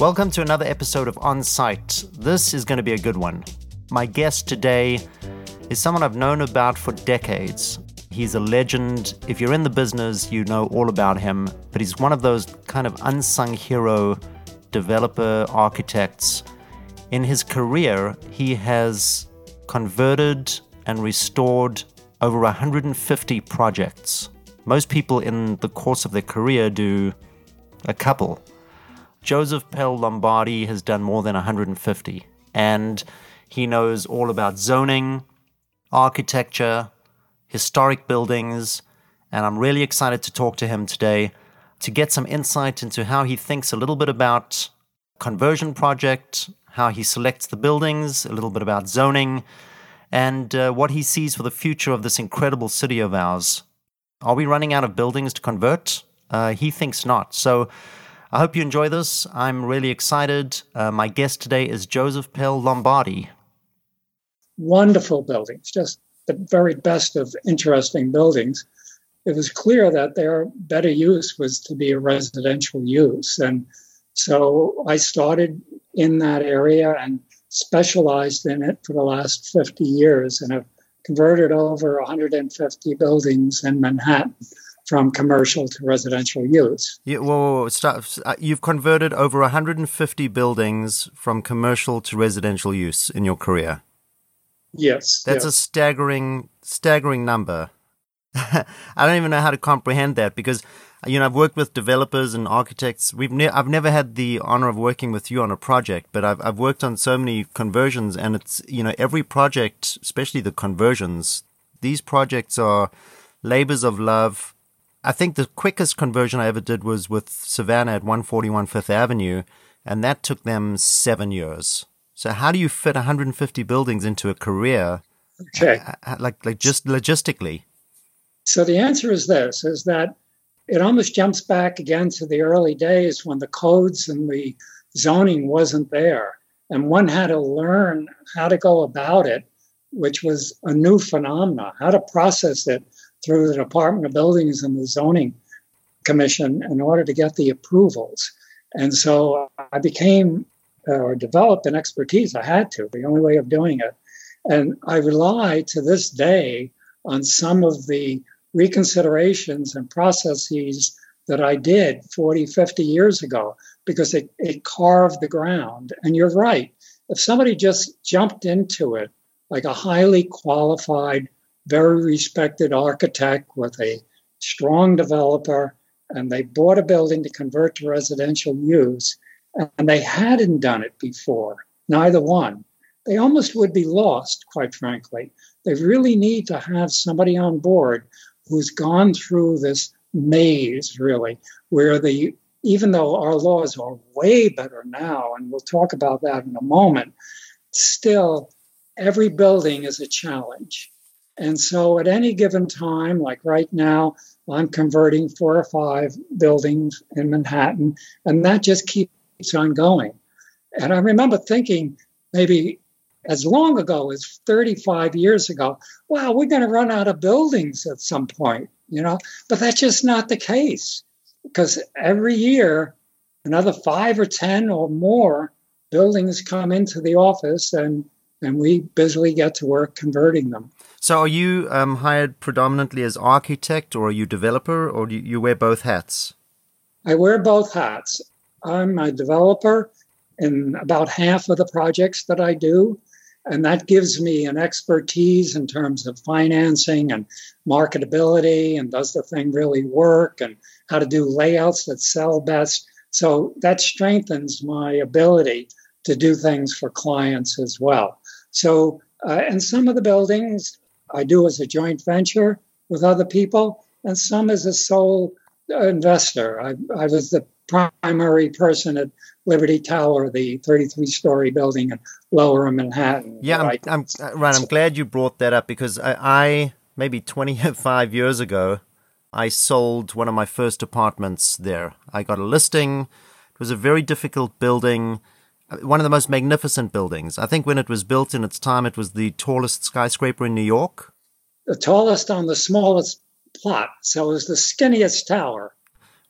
Welcome to another episode of On Site. This is going to be a good one. My guest today is someone I've known about for decades. He's a legend. If you're in the business, you know all about him, but he's one of those kind of unsung hero developer architects. In his career, he has converted and restored over 150 projects. Most people in the course of their career do a couple. Joseph Pell Lombardi has done more than 150, and he knows all about zoning, architecture, historic buildings, and I'm really excited to talk to him today to get some insight into how he thinks a little bit about conversion project, how he selects the buildings, a little bit about zoning, and uh, what he sees for the future of this incredible city of ours. Are we running out of buildings to convert? Uh, he thinks not. So I hope you enjoy this. I'm really excited. Uh, my guest today is Joseph Pell Lombardi. Wonderful buildings, just the very best of interesting buildings. It was clear that their better use was to be a residential use. And so I started in that area and specialized in it for the last 50 years and have converted over 150 buildings in Manhattan from commercial to residential use. Yeah, whoa, whoa, stop. Uh, you've converted over 150 buildings from commercial to residential use in your career. Yes, that's yes. a staggering, staggering number. I don't even know how to comprehend that because you know I've worked with developers and architects. We've ne- I've never had the honor of working with you on a project, but I've I've worked on so many conversions, and it's you know every project, especially the conversions. These projects are labors of love I think the quickest conversion I ever did was with Savanna at 141 Fifth Avenue, and that took them seven years. So how do you fit 150 buildings into a career? Okay. Uh, uh, uh, like, like just logistically. So the answer is this: is that it almost jumps back again to the early days when the codes and the zoning wasn't there, and one had to learn how to go about it, which was a new phenomenon, how to process it through the Department of Buildings and the Zoning Commission in order to get the approvals. And so I became uh, or developed an expertise. I had to, the only way of doing it. And I rely to this day on some of the reconsiderations and processes that I did 40, 50 years ago because it, it carved the ground. And you're right. If somebody just jumped into it like a highly qualified very respected architect with a strong developer, and they bought a building to convert to residential use, and they hadn't done it before, neither one. They almost would be lost, quite frankly. They really need to have somebody on board who's gone through this maze, really, where the even though our laws are way better now, and we'll talk about that in a moment, still every building is a challenge. And so at any given time, like right now, I'm converting four or five buildings in Manhattan, and that just keeps on going. And I remember thinking maybe as long ago as 35 years ago, wow, we're going to run out of buildings at some point, you know? But that's just not the case because every year, another five or 10 or more buildings come into the office and, and we busily get to work converting them. So, are you um, hired predominantly as architect, or are you developer, or do you wear both hats? I wear both hats. I'm a developer in about half of the projects that I do, and that gives me an expertise in terms of financing and marketability, and does the thing really work, and how to do layouts that sell best. So that strengthens my ability to do things for clients as well. So, uh, and some of the buildings I do as a joint venture with other people, and some as a sole investor. I, I was the primary person at Liberty Tower, the 33 story building in lower Manhattan. Yeah, I'm, I'm, uh, right. I'm glad you brought that up because I, I, maybe 25 years ago, I sold one of my first apartments there. I got a listing. It was a very difficult building, one of the most magnificent buildings. I think when it was built in its time, it was the tallest skyscraper in New York the tallest on the smallest plot. So it was the skinniest tower.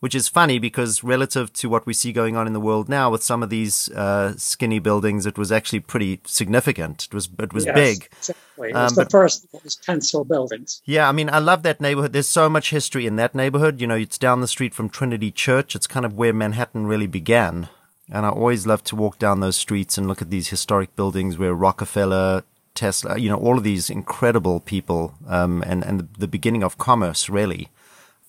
which is funny because relative to what we see going on in the world now with some of these uh, skinny buildings, it was actually pretty significant. It was it was yes, big. Exactly. It was um, the but, first of those pencil buildings. Yeah, I mean, I love that neighborhood. There's so much history in that neighborhood. You know, it's down the street from Trinity Church. It's kind of where Manhattan really began. And I always love to walk down those streets and look at these historic buildings where Rockefeller, Tesla, you know, all of these incredible people, um, and, and the beginning of commerce, really.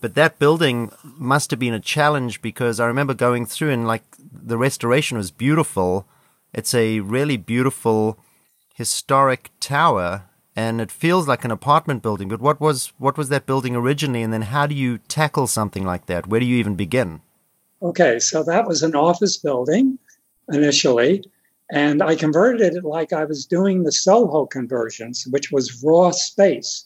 But that building must have been a challenge because I remember going through and like the restoration was beautiful. It's a really beautiful historic tower and it feels like an apartment building. But what was what was that building originally and then how do you tackle something like that? Where do you even begin? Okay, so that was an office building initially. And I converted it like I was doing the Soho conversions, which was raw space.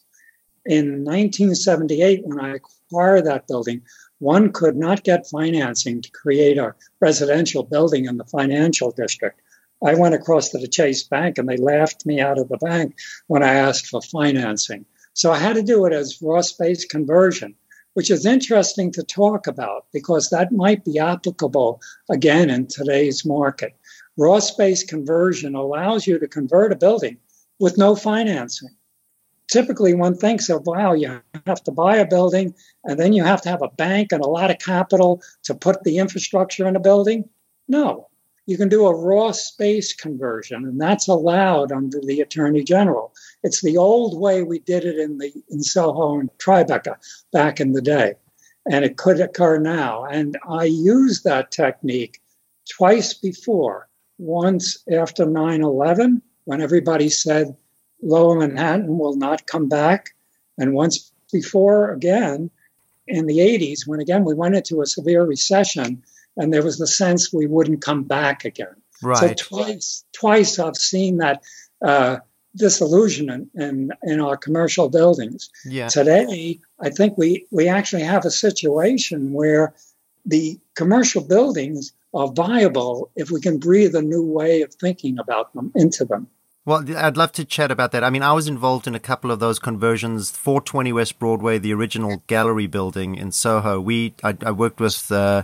In 1978, when I acquired that building, one could not get financing to create a residential building in the financial district. I went across to the Chase Bank and they laughed me out of the bank when I asked for financing. So I had to do it as raw space conversion, which is interesting to talk about because that might be applicable again in today's market. Raw space conversion allows you to convert a building with no financing typically one thinks of, wow, you have to buy a building and then you have to have a bank and a lot of capital to put the infrastructure in a building. No, you can do a raw space conversion, and that's allowed under the Attorney General. It's the old way we did it in the in Soho and Tribeca back in the day, and it could occur now. And I used that technique twice before. Once after 9/11, when everybody said Lower Manhattan will not come back. And once before, again, in the 80s, when again we went into a severe recession and there was the sense we wouldn't come back again. Right. So twice, twice I've seen that uh, disillusionment in, in our commercial buildings. Yeah. Today, I think we, we actually have a situation where the commercial buildings are viable if we can breathe a new way of thinking about them into them. Well, I'd love to chat about that. I mean, I was involved in a couple of those conversions. 420 West Broadway, the original gallery building in Soho. We, I, I worked with uh,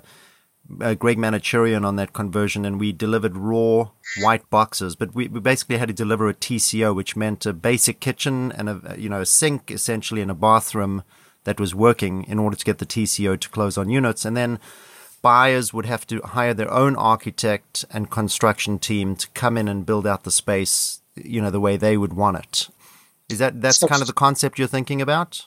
uh, Greg Manocherian on that conversion, and we delivered raw white boxes. But we, we basically had to deliver a TCO, which meant a basic kitchen and a you know a sink essentially in a bathroom that was working in order to get the TCO to close on units, and then buyers would have to hire their own architect and construction team to come in and build out the space you know the way they would want it. Is that that's so, kind of the concept you're thinking about?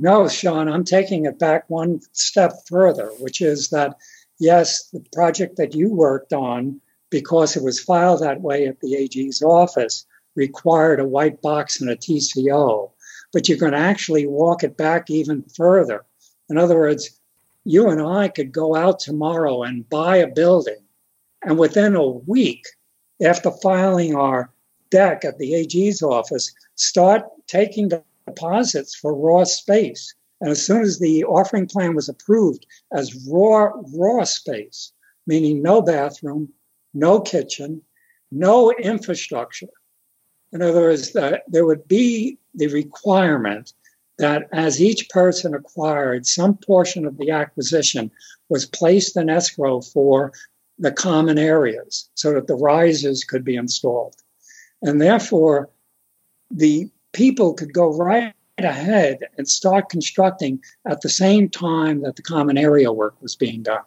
No, Sean, I'm taking it back one step further, which is that yes, the project that you worked on, because it was filed that way at the AG's office, required a white box and a TCO, but you can actually walk it back even further. In other words, you and I could go out tomorrow and buy a building, and within a week after filing our deck at the AG's office start taking deposits for raw space. And as soon as the offering plan was approved as raw raw space, meaning no bathroom, no kitchen, no infrastructure. In other words, that there would be the requirement that as each person acquired, some portion of the acquisition was placed in escrow for the common areas so that the risers could be installed. And therefore, the people could go right ahead and start constructing at the same time that the common area work was being done.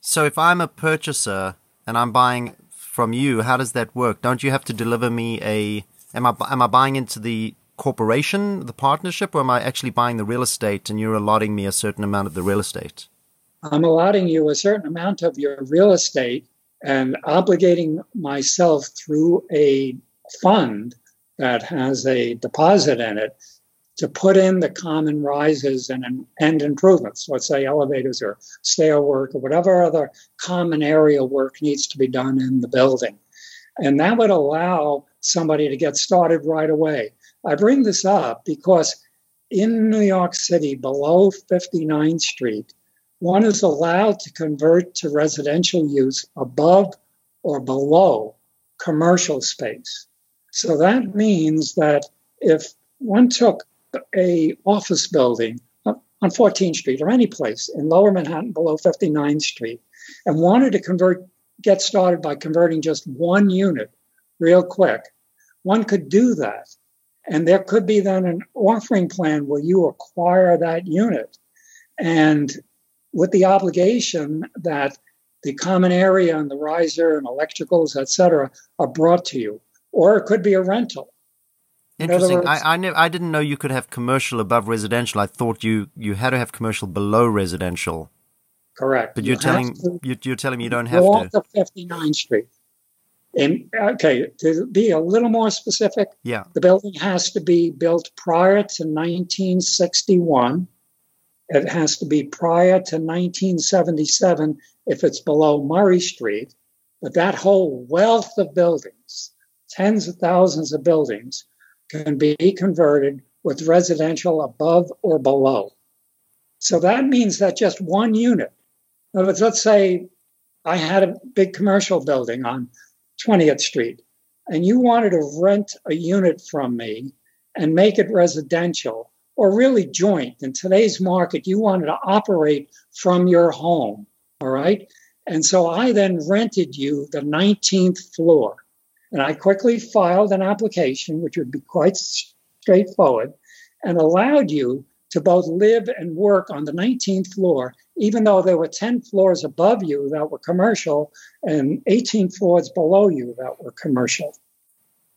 So if I'm a purchaser and I'm buying from you, how does that work? Don't you have to deliver me a am I am I buying into the corporation, the partnership, or am I actually buying the real estate and you're allotting me a certain amount of the real estate? I'm allotting you a certain amount of your real estate and obligating myself through a fund that has a deposit in it to put in the common rises and end improvements, let's say elevators or stair work or whatever other common area work needs to be done in the building. And that would allow somebody to get started right away. I bring this up because in New York City, below 59th Street, one is allowed to convert to residential use above or below commercial space. So that means that if one took a office building, on 14th Street or any place in lower Manhattan below 59th Street and wanted to convert, get started by converting just one unit real quick, one could do that. And there could be then an offering plan where you acquire that unit and with the obligation that the common area and the riser and electricals, et cetera, are brought to you. Or it could be a rental. Interesting. In words, I I, ne- I didn't know you could have commercial above residential. I thought you you had to have commercial below residential. Correct. But you're you telling you, you're telling me you don't have to. to 59th Street. And okay, to be a little more specific, yeah, the building has to be built prior to 1961. It has to be prior to 1977 if it's below Murray Street. But that whole wealth of buildings, tens of thousands of buildings, can be converted with residential above or below. So that means that just one unit, let's say I had a big commercial building on 20th Street, and you wanted to rent a unit from me and make it residential or really joint. In today's market, you wanted to operate from your home. All right. And so I then rented you the 19th floor. And I quickly filed an application, which would be quite straightforward, and allowed you to both live and work on the 19th floor, even though there were 10 floors above you that were commercial and 18 floors below you that were commercial.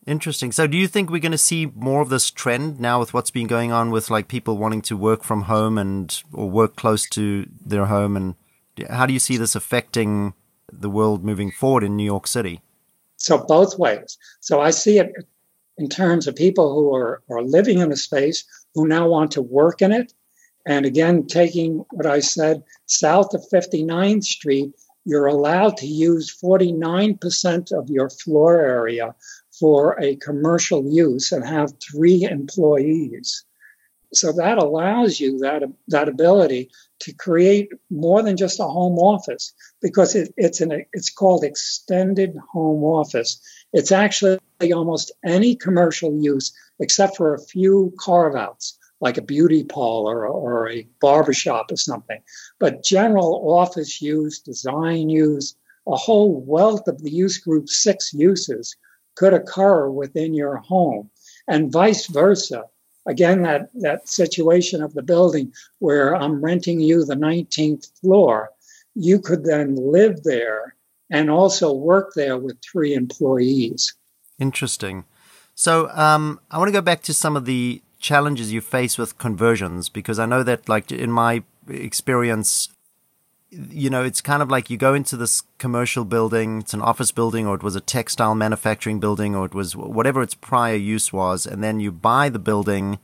Interesting. So, do you think we're going to see more of this trend now with what's been going on with like people wanting to work from home and or work close to their home? And how do you see this affecting the world moving forward in New York City? So both ways. So I see it in terms of people who are, are living in a space who now want to work in it. And again, taking what I said, south of 59th Street, you're allowed to use 49% of your floor area for a commercial use and have three employees. So that allows you that, that ability to create more than just a home office because it, it's an it's called extended home office. It's actually almost any commercial use except for a few carve outs like a beauty parlor or a barbershop or something. But general office use, design use, a whole wealth of the use group six uses could occur within your home and vice versa again that that situation of the building where I'm renting you the 19th floor, you could then live there and also work there with three employees. Interesting. So um, I want to go back to some of the challenges you face with conversions because I know that, like in my experience, you know, it's kind of like you go into this commercial building, it's an office building, or it was a textile manufacturing building, or it was whatever its prior use was, and then you buy the building,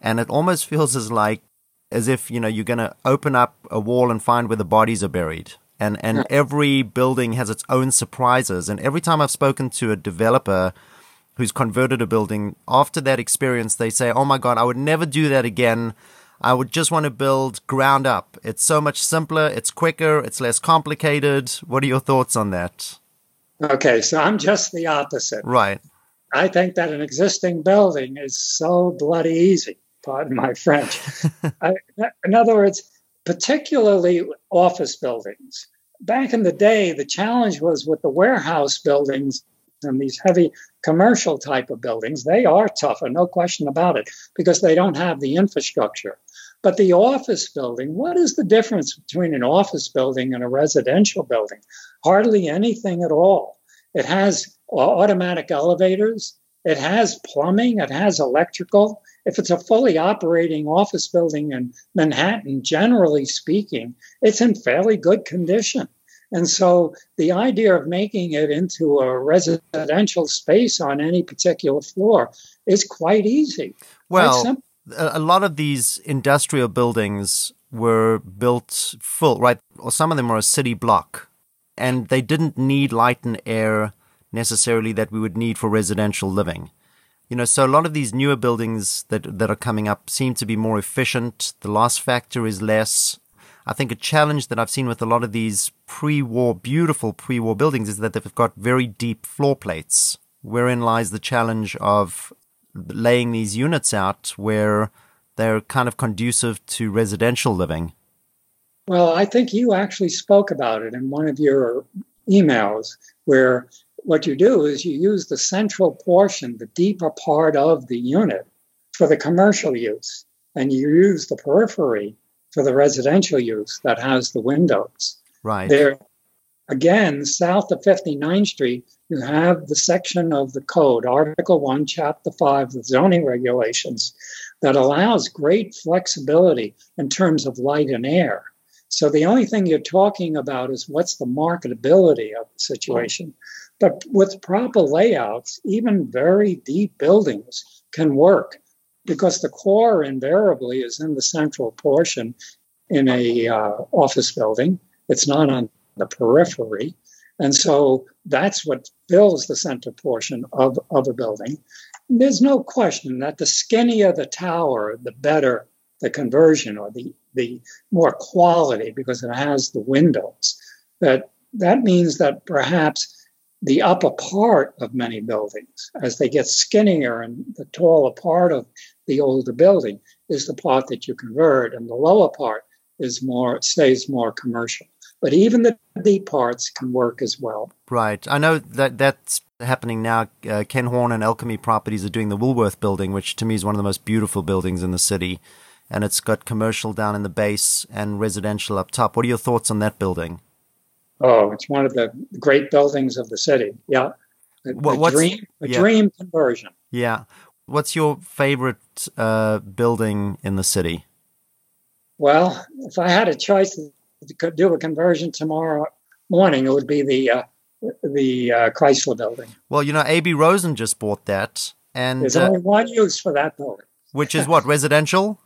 and it almost feels as like as if you know you're going to open up a wall and find where the bodies are buried. And and every building has its own surprises. And every time I've spoken to a developer who's converted a building, after that experience, they say, "Oh my God, I would never do that again." I would just want to build ground up. It's so much simpler, it's quicker, it's less complicated. What are your thoughts on that? Okay, so I'm just the opposite. Right. I think that an existing building is so bloody easy, pardon my French. I, in other words, particularly office buildings. Back in the day, the challenge was with the warehouse buildings and these heavy commercial type of buildings. They are tougher, no question about it, because they don't have the infrastructure. But the office building, what is the difference between an office building and a residential building? Hardly anything at all. It has uh, automatic elevators, it has plumbing, it has electrical. If it's a fully operating office building in Manhattan, generally speaking, it's in fairly good condition. And so the idea of making it into a residential space on any particular floor is quite easy. Well, a lot of these industrial buildings were built full, right? Or some of them were a city block, and they didn't need light and air necessarily that we would need for residential living. You know, so a lot of these newer buildings that that are coming up seem to be more efficient. The loss factor is less. I think a challenge that I've seen with a lot of these pre-war, beautiful pre-war buildings is that they've got very deep floor plates, wherein lies the challenge of laying these units out where they're kind of conducive to residential living. Well, I think you actually spoke about it in one of your emails, where what you do is you use the central portion, the deeper part of the unit, for the commercial use, and you use the periphery for the residential use that has the windows. Right. There, again, south of 59th Street, you have the section of the code, Article 1, Chapter 5, the zoning regulations, that allows great flexibility in terms of light and air. So the only thing you're talking about is what's the marketability of the situation. But with proper layouts, even very deep buildings can work because the core invariably is in the central portion in a uh, office building. It's not on the periphery. And so that's what fills the center portion of, of a building. There's no question that the skinnier the tower, the better the conversion or the, the more quality because it has the windows. That that means that perhaps the upper part of many buildings, as they get skinnier and the taller part of the older building, is the part that you convert, and the lower part is more stays more commercial. But even the deep parts can work as well. Right. I know that that's happening now. Uh, Ken Horn and Alchemy Properties are doing the Woolworth building, which to me is one of the most beautiful buildings in the city. And it's got commercial down in the base and residential up top. What are your thoughts on that building? Oh, it's one of the great buildings of the city. Yeah. A, what, a dream, a yeah. dream conversion. Yeah. What's your favorite uh, building in the city? Well, if I had a choice do a conversion tomorrow morning, it would be the uh, the uh, Chrysler Building. Well, you know, Aby Rosen just bought that, and there's only uh, one use for that building, which is what residential.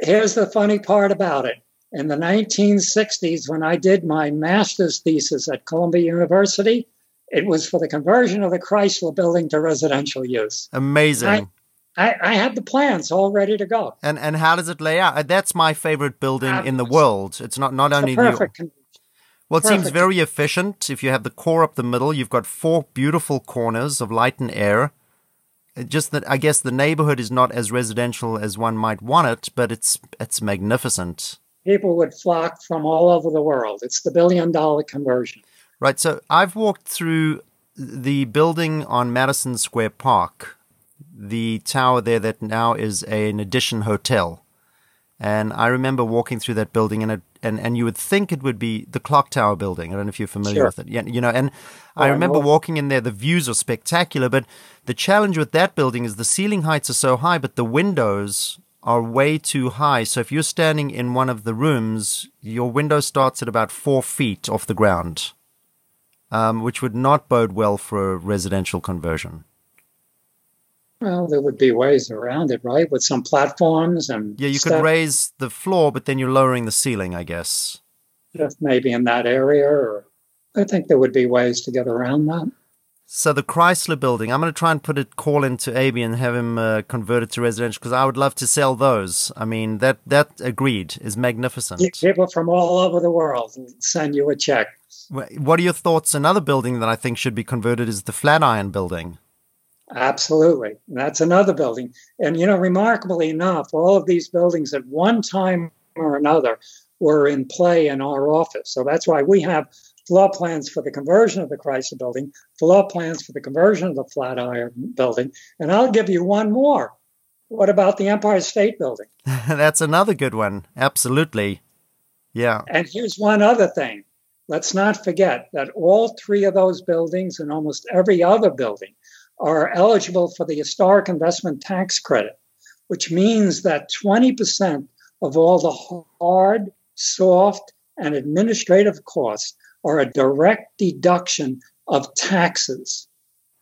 Here's the funny part about it. In the 1960s, when I did my master's thesis at Columbia University, it was for the conversion of the Chrysler building to residential use. Amazing. I, I, had the plans all ready to go. And and how does it lay out? Uh, that's my favorite building in the world. It's not not it's only perfect. New well, it perfect. seems very efficient. If you have the core up the middle, you've got four beautiful corners of light and air. Just that, I guess the neighborhood is not as residential as one might want it, but it's it's magnificent. People would flock from all over the world. It's the billion dollar conversion. Right. So I've walked through the building on Madison Square Park the tower there that now is a, an Edition Hotel. And I remember walking through that building, and it, and and you would think it would be the Clock Tower building. I don't know if you're familiar sure. with it. Yeah, you know, and oh, I remember I walking in there. The views are spectacular, but the challenge with that building is the ceiling heights are so high, but the windows are way too high. So if you're standing in one of the rooms, your window starts at about four feet off the ground, um, which would not bode well for a residential conversion. Well, there would be ways around it, right? With some platforms and yeah, you stuff. could raise the floor, but then you're lowering the ceiling, I guess. Just maybe in that area, or I think there would be ways to get around that. So the Chrysler Building, I'm going to try and put a call into Aby and have him uh, convert it to residential because I would love to sell those. I mean, that that agreed is magnificent. People from all over the world and send you a check. What are your thoughts? Another building that I think should be converted is the Flatiron Building. Absolutely. That's another building. And, you know, remarkably enough, all of these buildings at one time or another were in play in our office. So that's why we have floor plans for the conversion of the Chrysler building, floor plans for the conversion of the Flatiron building. And I'll give you one more. What about the Empire State Building? that's another good one. Absolutely. Yeah. And here's one other thing. Let's not forget that all three of those buildings and almost every other building are eligible for the historic investment tax credit, which means that 20% of all the hard, soft, and administrative costs are a direct deduction of taxes.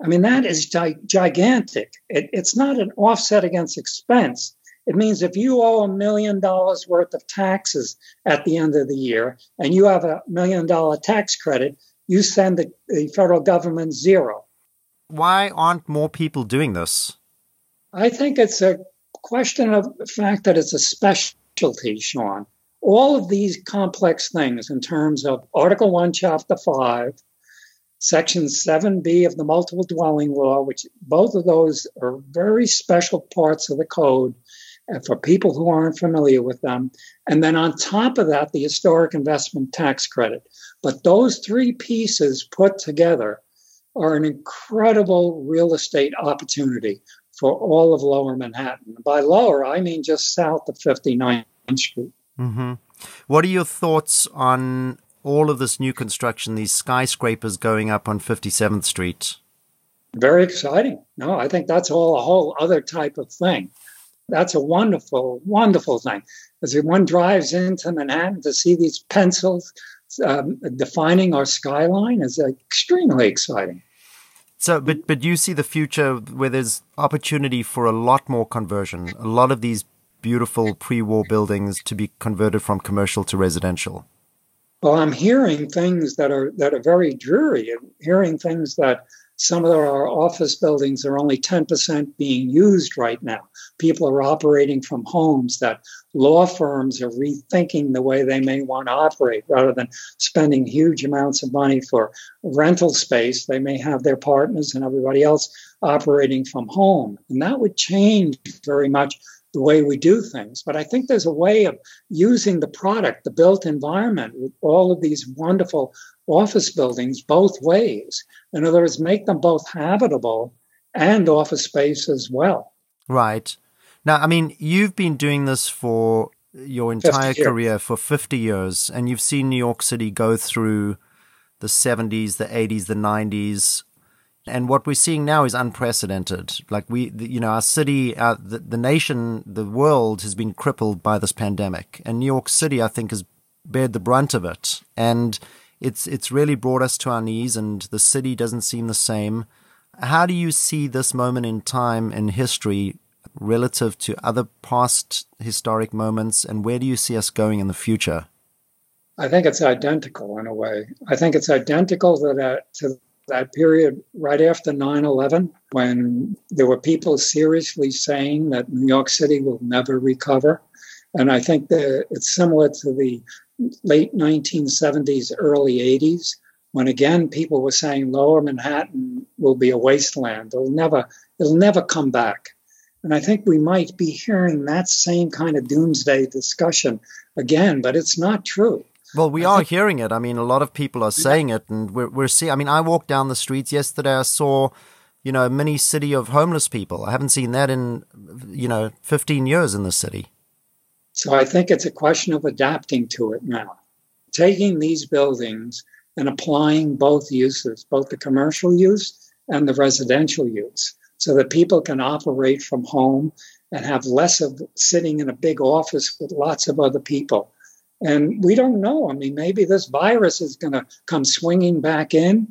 I mean, that is gi- gigantic. It, it's not an offset against expense. It means if you owe a million dollars worth of taxes at the end of the year and you have a million dollar tax credit, you send the, the federal government zero. Why aren't more people doing this? I think it's a question of the fact that it's a specialty, Sean. All of these complex things, in terms of Article 1, Chapter 5, Section 7b of the multiple dwelling law, which both of those are very special parts of the code for people who aren't familiar with them. And then on top of that, the historic investment tax credit. But those three pieces put together are an incredible real estate opportunity for all of lower Manhattan. By lower, I mean just south of 59th Street. Mm-hmm. What are your thoughts on all of this new construction, these skyscrapers going up on 57th Street? Very exciting. No, I think that's all a whole other type of thing. That's a wonderful, wonderful thing. As one drives into Manhattan to see these pencils um, defining our skyline is extremely exciting. So, but but you see the future where there's opportunity for a lot more conversion. A lot of these beautiful pre-war buildings to be converted from commercial to residential. Well, I'm hearing things that are that are very dreary. I'm hearing things that some of our office buildings are only 10% being used right now. People are operating from homes that law firms are rethinking the way they may want to operate rather than spending huge amounts of money for rental space. They may have their partners and everybody else operating from home. And that would change very much the way we do things. But I think there's a way of using the product, the built environment, with all of these wonderful office buildings both ways. In other words, make them both habitable and office space as well. Right. Now, I mean, you've been doing this for your entire career for 50 years, and you've seen New York City go through the 70s, the 80s, the 90s, and what we're seeing now is unprecedented. Like we, you know, our city, our, the, the nation, the world has been crippled by this pandemic, and New York City, I think, has bared the brunt of it, and it's it's really brought us to our knees, and the city doesn't seem the same. How do you see this moment in time in history relative to other past historic moments, and where do you see us going in the future? I think it's identical in a way. I think it's identical to that to that period right after 9 11, when there were people seriously saying that New York City will never recover. And I think that it's similar to the late 1970s, early 80s, when again people were saying lower Manhattan will be a wasteland. It'll never, it'll never come back. And I think we might be hearing that same kind of doomsday discussion again, but it's not true. Well, we are hearing it. I mean, a lot of people are saying it, and we're, we're seeing. I mean, I walked down the streets yesterday. I saw, you know, a mini city of homeless people. I haven't seen that in, you know, 15 years in the city. So I think it's a question of adapting to it now, taking these buildings and applying both uses, both the commercial use and the residential use, so that people can operate from home and have less of sitting in a big office with lots of other people and we don't know. I mean, maybe this virus is going to come swinging back in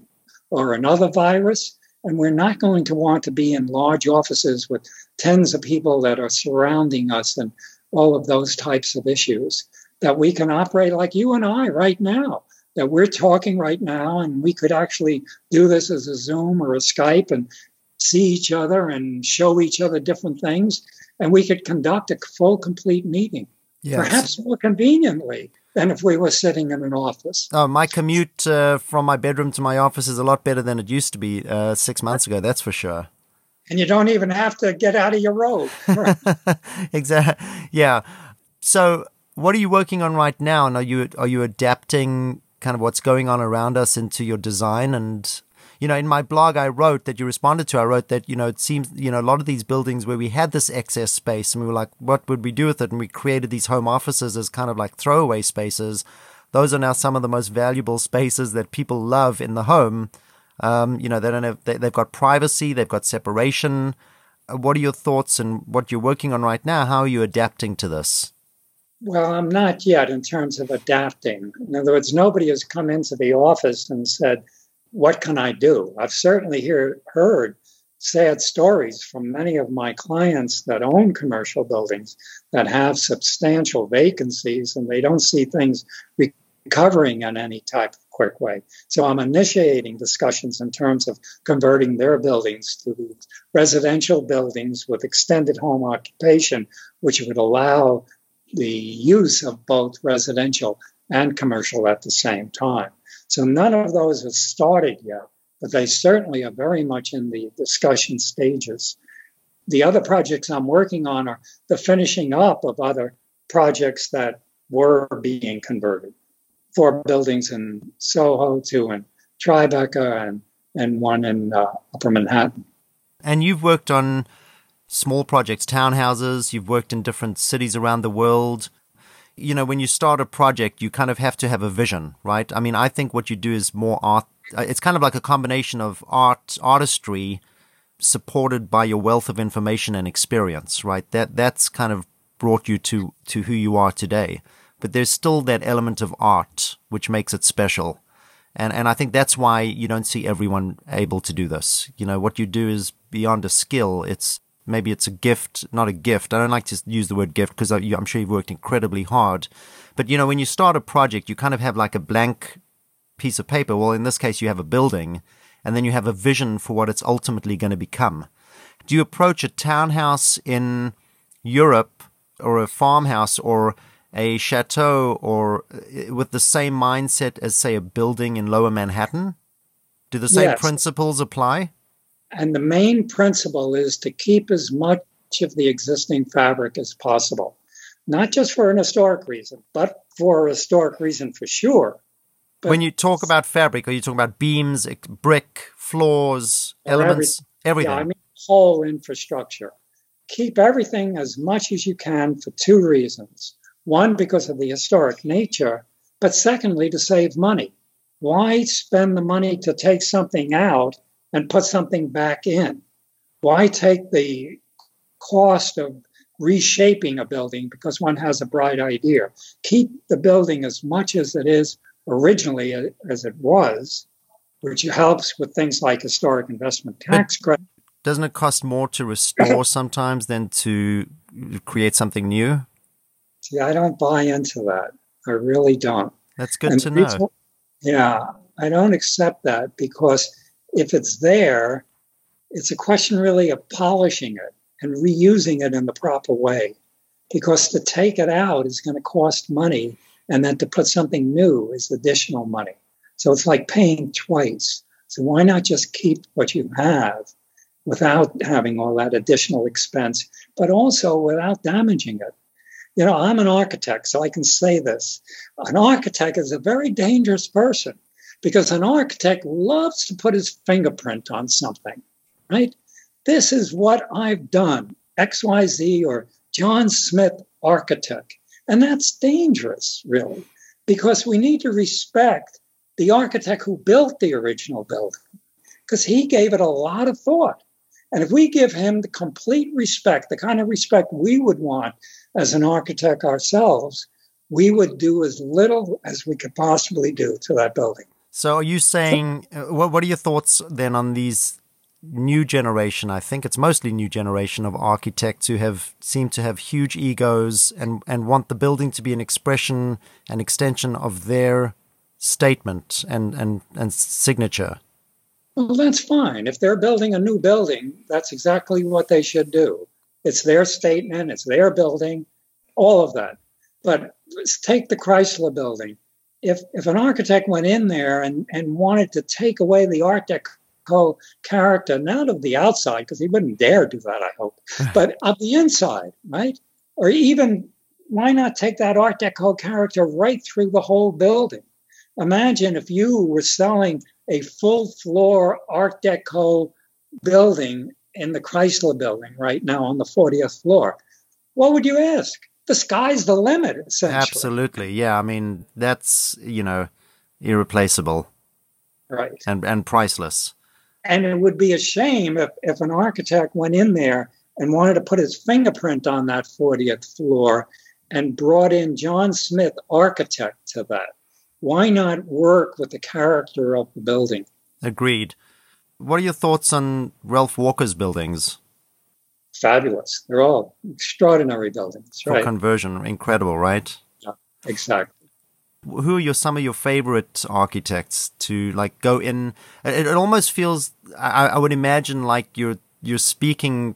or another virus. And we're not going to want to be in large offices with tens of people that are surrounding us and all of those types of issues. That we can operate like you and I right now, that we're talking right now, and we could actually do this as a Zoom or a Skype and see each other and show each other different things. And we could conduct a full, complete meeting yes. perhaps more conveniently than if we were sitting in an office. Oh, my commute uh, from my bedroom to my office is a lot better than it used to be uh, six months ago. That's for sure. And you don't even have to get out of your road. exactly. Yeah. So, what are you working on right now? And are you are you adapting kind of what's going on around us into your design and you know, in my blog, I wrote that you responded to. I wrote that you know it seems you know a lot of these buildings where we had this excess space and we were like, what would we do with it? And we created these home offices as kind of like throwaway spaces. Those are now some of the most valuable spaces that people love in the home. Um, you know, they don't have they, they've got privacy, they've got separation. Uh, what are your thoughts and what you're working on right now? How are you adapting to this? Well, I'm not yet in terms of adapting. In other words, nobody has come into the office and said, what can I do? I've certainly hear, heard sad stories from many of my clients that own commercial buildings that have substantial vacancies and they don't see things recovering in any type of quick way. So I'm initiating discussions in terms of converting their buildings to residential buildings with extended home occupation, which would allow the use of both residential and commercial at the same time. So none of those have started yet, but they certainly are very much in the discussion stages. the other projects I'm working on are the finishing up of other projects that were being converted. Four buildings in Soho, two in Tribeca, and, and one in uh, Upper Manhattan. And you've worked on small projects, townhouses, you've worked in different cities around the world. You know, when you start a project, you kind of have to have a vision, right? I mean, I think what you do is more art. Uh, it's kind of like a combination of art, artistry, supported by your wealth of information and experience, right? That that's kind of brought you to to who you are today. But there's still that element of art which makes it special. And and I think that's why you don't see everyone able to do this. You know, what you do is beyond a skill. It's maybe it's a gift, not a gift. I don't like to use the word gift because I'm sure you've worked incredibly hard. But you know, when you start a project, you kind of have like a blank piece of paper. Well, in this case, you have a building and then you have a vision for what it's ultimately going to become. Do you approach a townhouse in Europe or a farmhouse or a chateau or uh, with the same mindset as, say, a building in lower Manhattan? Do the same yes. principles apply? And the main principle is to keep as much of the existing fabric as possible, not just for an historic reason, but for a historic reason for sure when you talk about fabric, are you talking about beams, brick, floors, elements, everything? Yeah, I mean whole infrastructure. Keep everything as much as you can for two reasons. One, because of the historic nature, but secondly, to save money. Why spend the money to take something out and put something back in? Why take the cost of reshaping a building because one has a bright idea? Keep the building as much as it is originally uh, as it was, which helps with things like historic investment tax credit. Doesn't it cost more to restore sometimes than to create something new? See, I don't buy into that. I really don't. That's good and to know. yeah, I don't accept that because if it's there, it's a question really of polishing it and reusing it in the proper way. Because to take it out is going to cost money and then to put something new is additional money. So it's like paying twice. So why not just keep what you have without having all that additional expense, but also without damaging it? You know, I'm an architect, so I can say this. An architect is a very dangerous person because an architect loves to put his fingerprint on something, right? This is what I've done, XYZ or John Smith architect. And that's dangerous, really, because we need to respect the architect who built the original building, because he gave it a lot of thought. And if we give him the complete respect, the kind of respect we would want as an architect ourselves, we would do as little as we could possibly do to that building. So, are you saying, uh, what, what are your thoughts then on these new generation, I think it's mostly new generation of architects who have seem to have huge egos and, and want the building to be an expression, an extension of their statement and, and, and signature. Well, that's fine. If they're building a new building, that's exactly what they should do. It's their statement, it's their building, all of that. But take the Chrysler building. If, if an architect went in there and, and wanted to take away the Art Deco character, not of the outside, because he wouldn't dare do that, I hope, but of the inside, right? Or even why not take that Art Deco character right through the whole building? Imagine if you were selling a full floor Art Deco building in the Chrysler building right now on the 40th floor. What would you ask? The sky's the limit, essentially. Absolutely. Yeah. I mean, that's, you know, irreplaceable. Right. And, and priceless. And it would be a shame if, if an architect went in there and wanted to put his fingerprint on that 40th floor and brought in John Smith, architect, to that. Why not work with the character of the building? Agreed. What are your thoughts on Ralph Walker's buildings? Fabulous. They're all extraordinary buildings. For right? conversion, incredible, right? Yeah, exactly who are your some of your favorite architects to like go in it, it almost feels I, I, would imagine like you're you're speaking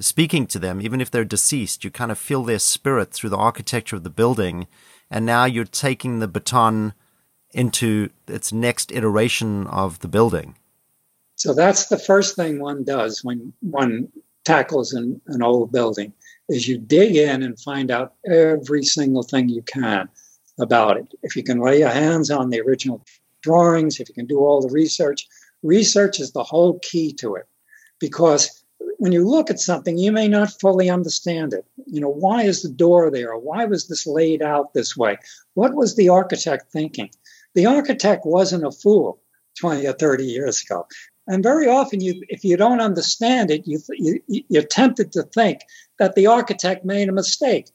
speaking to them even if they're deceased you kind of feel their spirit through the architecture of the building and now you're taking the baton into its next iteration of the building so that's the first thing one does when one tackles an, an old building is you dig in and find out every single thing you can about it. If you can lay your hands on the original drawings, if you can do all the research, research is the whole key to it. Because when you look at something, you may not fully understand it. You know, why is the door there? Why was this laid out this way? What was the architect thinking? The architect wasn't a fool 20 or 30 years ago. And very often, you, if you don't understand it, you, you, you're tempted to think that the architect made a mistake.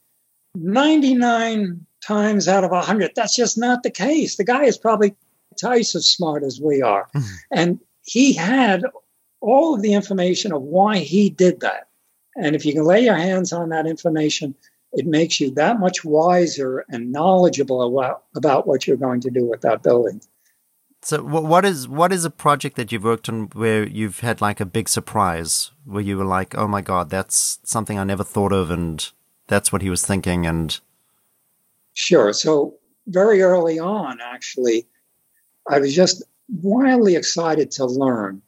99 times out of 100, that's just not the case. The guy is probably twice as smart as we are. Mm-hmm. And he had all of the information of why he did that. And if you can lay your hands on that information, it makes you that much wiser and knowledgeable about, about what you're going to do with that building. So, what is what is a project that you've worked on where you've had like a big surprise, where you were like, "Oh my god, that's something I never thought of," and that's what he was thinking, and Sure. So very early on, actually, I was just wildly excited to learn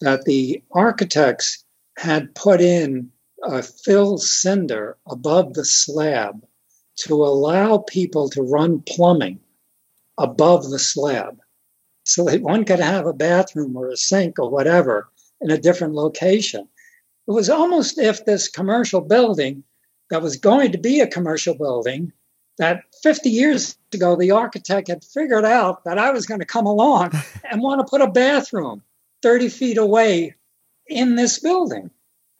that the architects had put in a fill cinder above the slab to allow people to run plumbing above the slab so that one could have a bathroom or a sink or whatever in a different location. It was almost if this commercial building that was going to be a commercial building that 50 years ago, the architect had figured out that I was going to come along and want to put a bathroom 30 feet away in this building.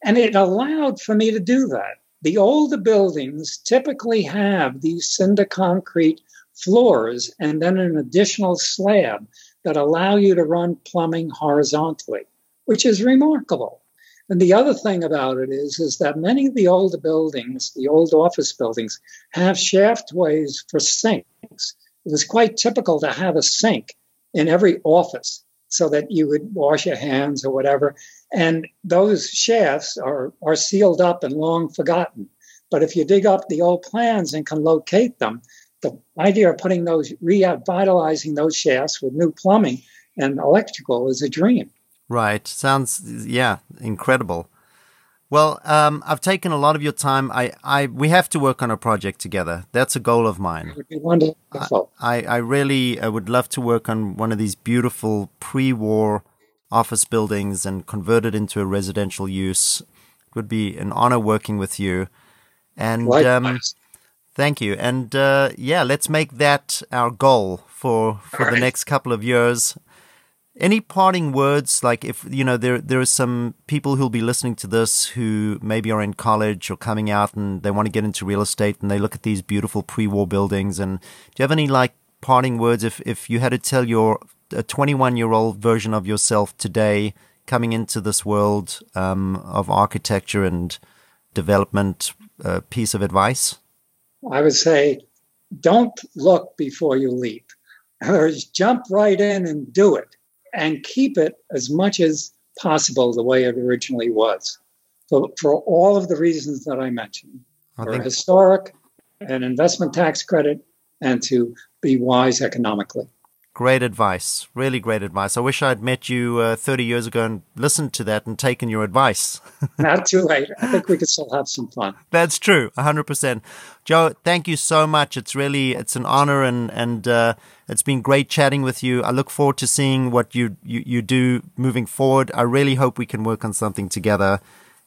And it allowed for me to do that. The older buildings typically have these cinder concrete floors and then an additional slab that allow you to run plumbing horizontally, which is remarkable. And the other thing about it is, is that many of the older buildings, the old office buildings, have shaftways for sinks. It was quite typical to have a sink in every office so that you would wash your hands or whatever. And those shafts are, are sealed up and long forgotten. But if you dig up the old plans and can locate them, the idea of putting those, revitalizing those shafts with new plumbing and electrical is a dream. Right. Sounds yeah, incredible. Well, um, I've taken a lot of your time. I, I, we have to work on a project together. That's a goal of mine. would be wonderful. I, I really I would love to work on one of these beautiful pre-war office buildings and convert it into a residential use. It would be an honor working with you. And um, thank you. And uh, yeah, let's make that our goal for for All the right. next couple of years. Any parting words? Like if you know there there are some people who'll be listening to this who maybe are in college or coming out and they want to get into real estate and they look at these beautiful pre-war buildings. And do you have any like parting words if if you had to tell your a 21 year old version of yourself today coming into this world um, of architecture and development uh, piece of advice? I would say, don't look before you leap. Or jump right in and do it and keep it as much as possible the way it originally was. So for all of the reasons that I mentioned, I for historic, an investment tax credit, and to be wise economically. Great advice. Really great advice. I wish I'd met you uh, 30 years ago and listened to that and taken your advice. Not too late. I think we could still have some fun. That's true. 100%. Joe, thank you so much. It's really, it's an honor and, and, uh, it's been great chatting with you. I look forward to seeing what you, you, you do moving forward. I really hope we can work on something together.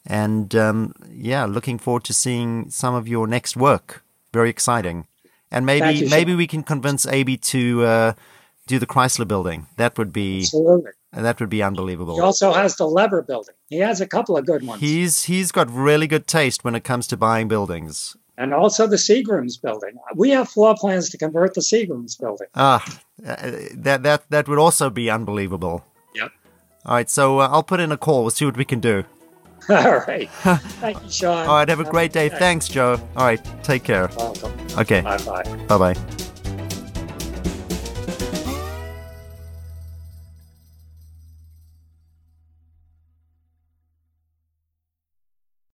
And, um, yeah, looking forward to seeing some of your next work. Very exciting. And maybe, you, maybe we can convince Aby to, uh, do the Chrysler building. That would be Absolutely. That would be unbelievable. He also has the Lever building. He has a couple of good ones. He's he's got really good taste when it comes to buying buildings. And also the Seagrams building. We have floor plans to convert the Seagrams building. Ah, that that that would also be unbelievable. Yep. All right, so uh, I'll put in a call. We'll see what we can do. All right. Thank you, Sean. All right, have a have great day. Thanks, Joe. All right, take care. Welcome. Okay. Bye bye. Bye bye.